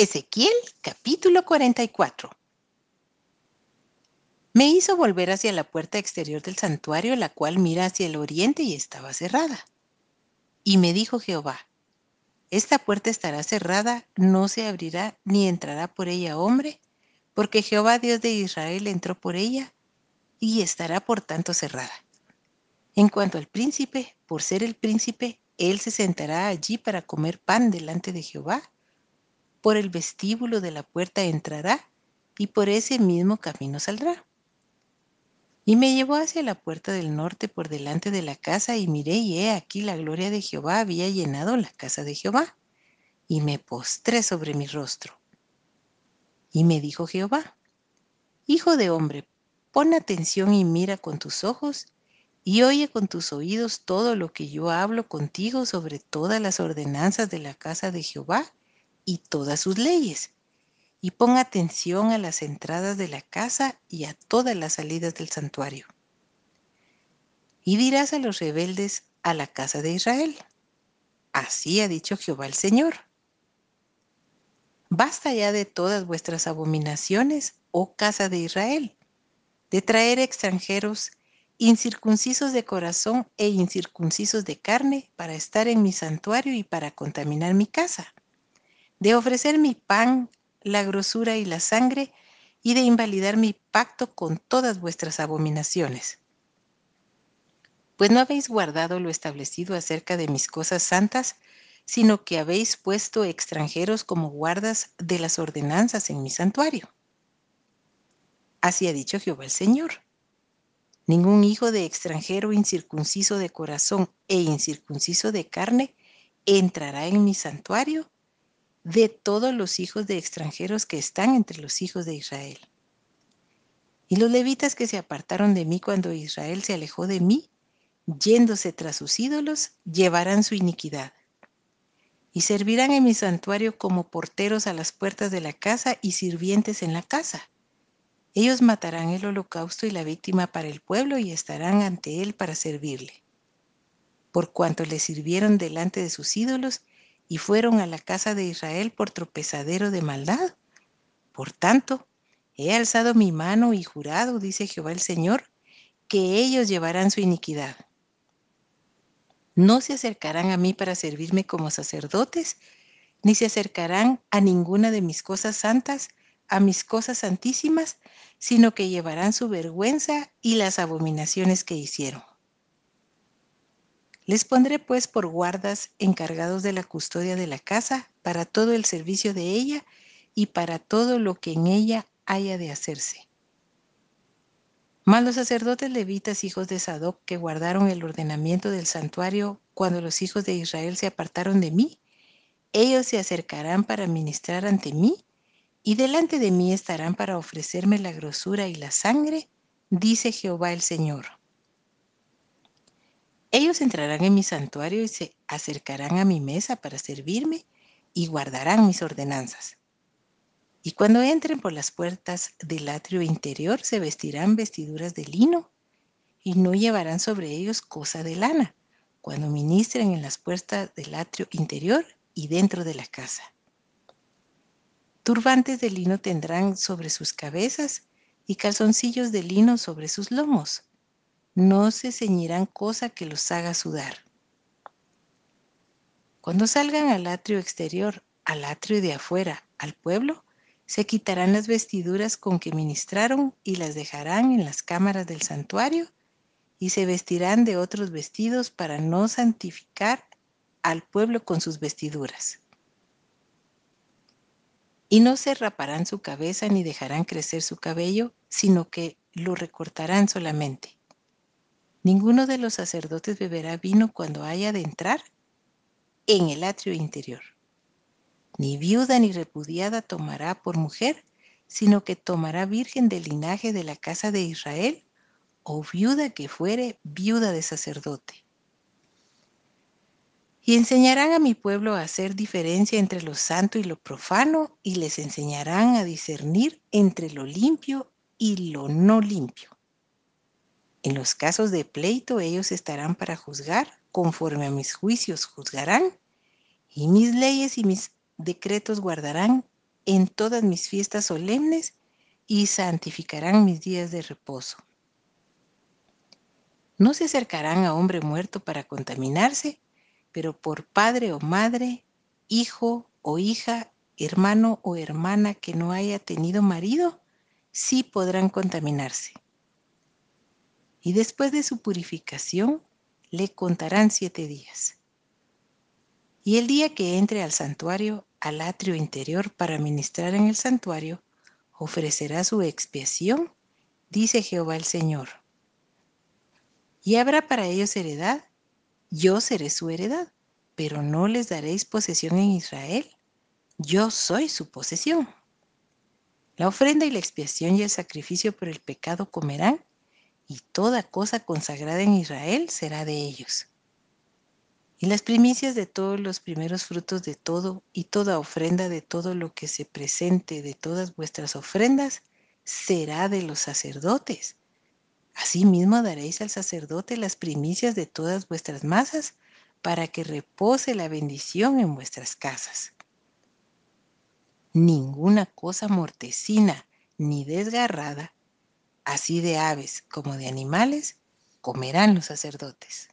Ezequiel capítulo 44 Me hizo volver hacia la puerta exterior del santuario, la cual mira hacia el oriente y estaba cerrada. Y me dijo Jehová, esta puerta estará cerrada, no se abrirá ni entrará por ella hombre, porque Jehová Dios de Israel entró por ella y estará por tanto cerrada. En cuanto al príncipe, por ser el príncipe, él se sentará allí para comer pan delante de Jehová por el vestíbulo de la puerta entrará y por ese mismo camino saldrá. Y me llevó hacia la puerta del norte por delante de la casa y miré y he aquí la gloria de Jehová había llenado la casa de Jehová. Y me postré sobre mi rostro. Y me dijo Jehová, Hijo de hombre, pon atención y mira con tus ojos y oye con tus oídos todo lo que yo hablo contigo sobre todas las ordenanzas de la casa de Jehová y todas sus leyes. Y pon atención a las entradas de la casa y a todas las salidas del santuario. Y dirás a los rebeldes a la casa de Israel. Así ha dicho Jehová el Señor. Basta ya de todas vuestras abominaciones, oh casa de Israel, de traer extranjeros incircuncisos de corazón e incircuncisos de carne para estar en mi santuario y para contaminar mi casa de ofrecer mi pan, la grosura y la sangre, y de invalidar mi pacto con todas vuestras abominaciones. Pues no habéis guardado lo establecido acerca de mis cosas santas, sino que habéis puesto extranjeros como guardas de las ordenanzas en mi santuario. Así ha dicho Jehová el Señor. Ningún hijo de extranjero incircunciso de corazón e incircunciso de carne entrará en mi santuario de todos los hijos de extranjeros que están entre los hijos de Israel. Y los levitas que se apartaron de mí cuando Israel se alejó de mí, yéndose tras sus ídolos, llevarán su iniquidad. Y servirán en mi santuario como porteros a las puertas de la casa y sirvientes en la casa. Ellos matarán el holocausto y la víctima para el pueblo y estarán ante él para servirle. Por cuanto le sirvieron delante de sus ídolos y fueron a la casa de Israel por tropezadero de maldad. Por tanto, he alzado mi mano y jurado, dice Jehová el Señor, que ellos llevarán su iniquidad. No se acercarán a mí para servirme como sacerdotes, ni se acercarán a ninguna de mis cosas santas, a mis cosas santísimas, sino que llevarán su vergüenza y las abominaciones que hicieron. Les pondré pues por guardas encargados de la custodia de la casa para todo el servicio de ella y para todo lo que en ella haya de hacerse. Mas los sacerdotes levitas, hijos de Sadoc, que guardaron el ordenamiento del santuario cuando los hijos de Israel se apartaron de mí, ellos se acercarán para ministrar ante mí, y delante de mí estarán para ofrecerme la grosura y la sangre, dice Jehová el Señor. Ellos entrarán en mi santuario y se acercarán a mi mesa para servirme y guardarán mis ordenanzas. Y cuando entren por las puertas del atrio interior se vestirán vestiduras de lino y no llevarán sobre ellos cosa de lana cuando ministren en las puertas del atrio interior y dentro de la casa. Turbantes de lino tendrán sobre sus cabezas y calzoncillos de lino sobre sus lomos no se ceñirán cosa que los haga sudar. Cuando salgan al atrio exterior, al atrio de afuera, al pueblo, se quitarán las vestiduras con que ministraron y las dejarán en las cámaras del santuario y se vestirán de otros vestidos para no santificar al pueblo con sus vestiduras. Y no se raparán su cabeza ni dejarán crecer su cabello, sino que lo recortarán solamente. Ninguno de los sacerdotes beberá vino cuando haya de entrar en el atrio interior. Ni viuda ni repudiada tomará por mujer, sino que tomará virgen del linaje de la casa de Israel o viuda que fuere viuda de sacerdote. Y enseñarán a mi pueblo a hacer diferencia entre lo santo y lo profano, y les enseñarán a discernir entre lo limpio y lo no limpio. En los casos de pleito ellos estarán para juzgar, conforme a mis juicios juzgarán, y mis leyes y mis decretos guardarán en todas mis fiestas solemnes y santificarán mis días de reposo. No se acercarán a hombre muerto para contaminarse, pero por padre o madre, hijo o hija, hermano o hermana que no haya tenido marido, sí podrán contaminarse. Y después de su purificación, le contarán siete días. Y el día que entre al santuario, al atrio interior para ministrar en el santuario, ofrecerá su expiación, dice Jehová el Señor. Y habrá para ellos heredad, yo seré su heredad, pero no les daréis posesión en Israel, yo soy su posesión. La ofrenda y la expiación y el sacrificio por el pecado comerán, y toda cosa consagrada en Israel será de ellos. Y las primicias de todos los primeros frutos de todo y toda ofrenda de todo lo que se presente de todas vuestras ofrendas será de los sacerdotes. Asimismo daréis al sacerdote las primicias de todas vuestras masas para que repose la bendición en vuestras casas. Ninguna cosa mortecina ni desgarrada, así de aves como de animales, comerán los sacerdotes.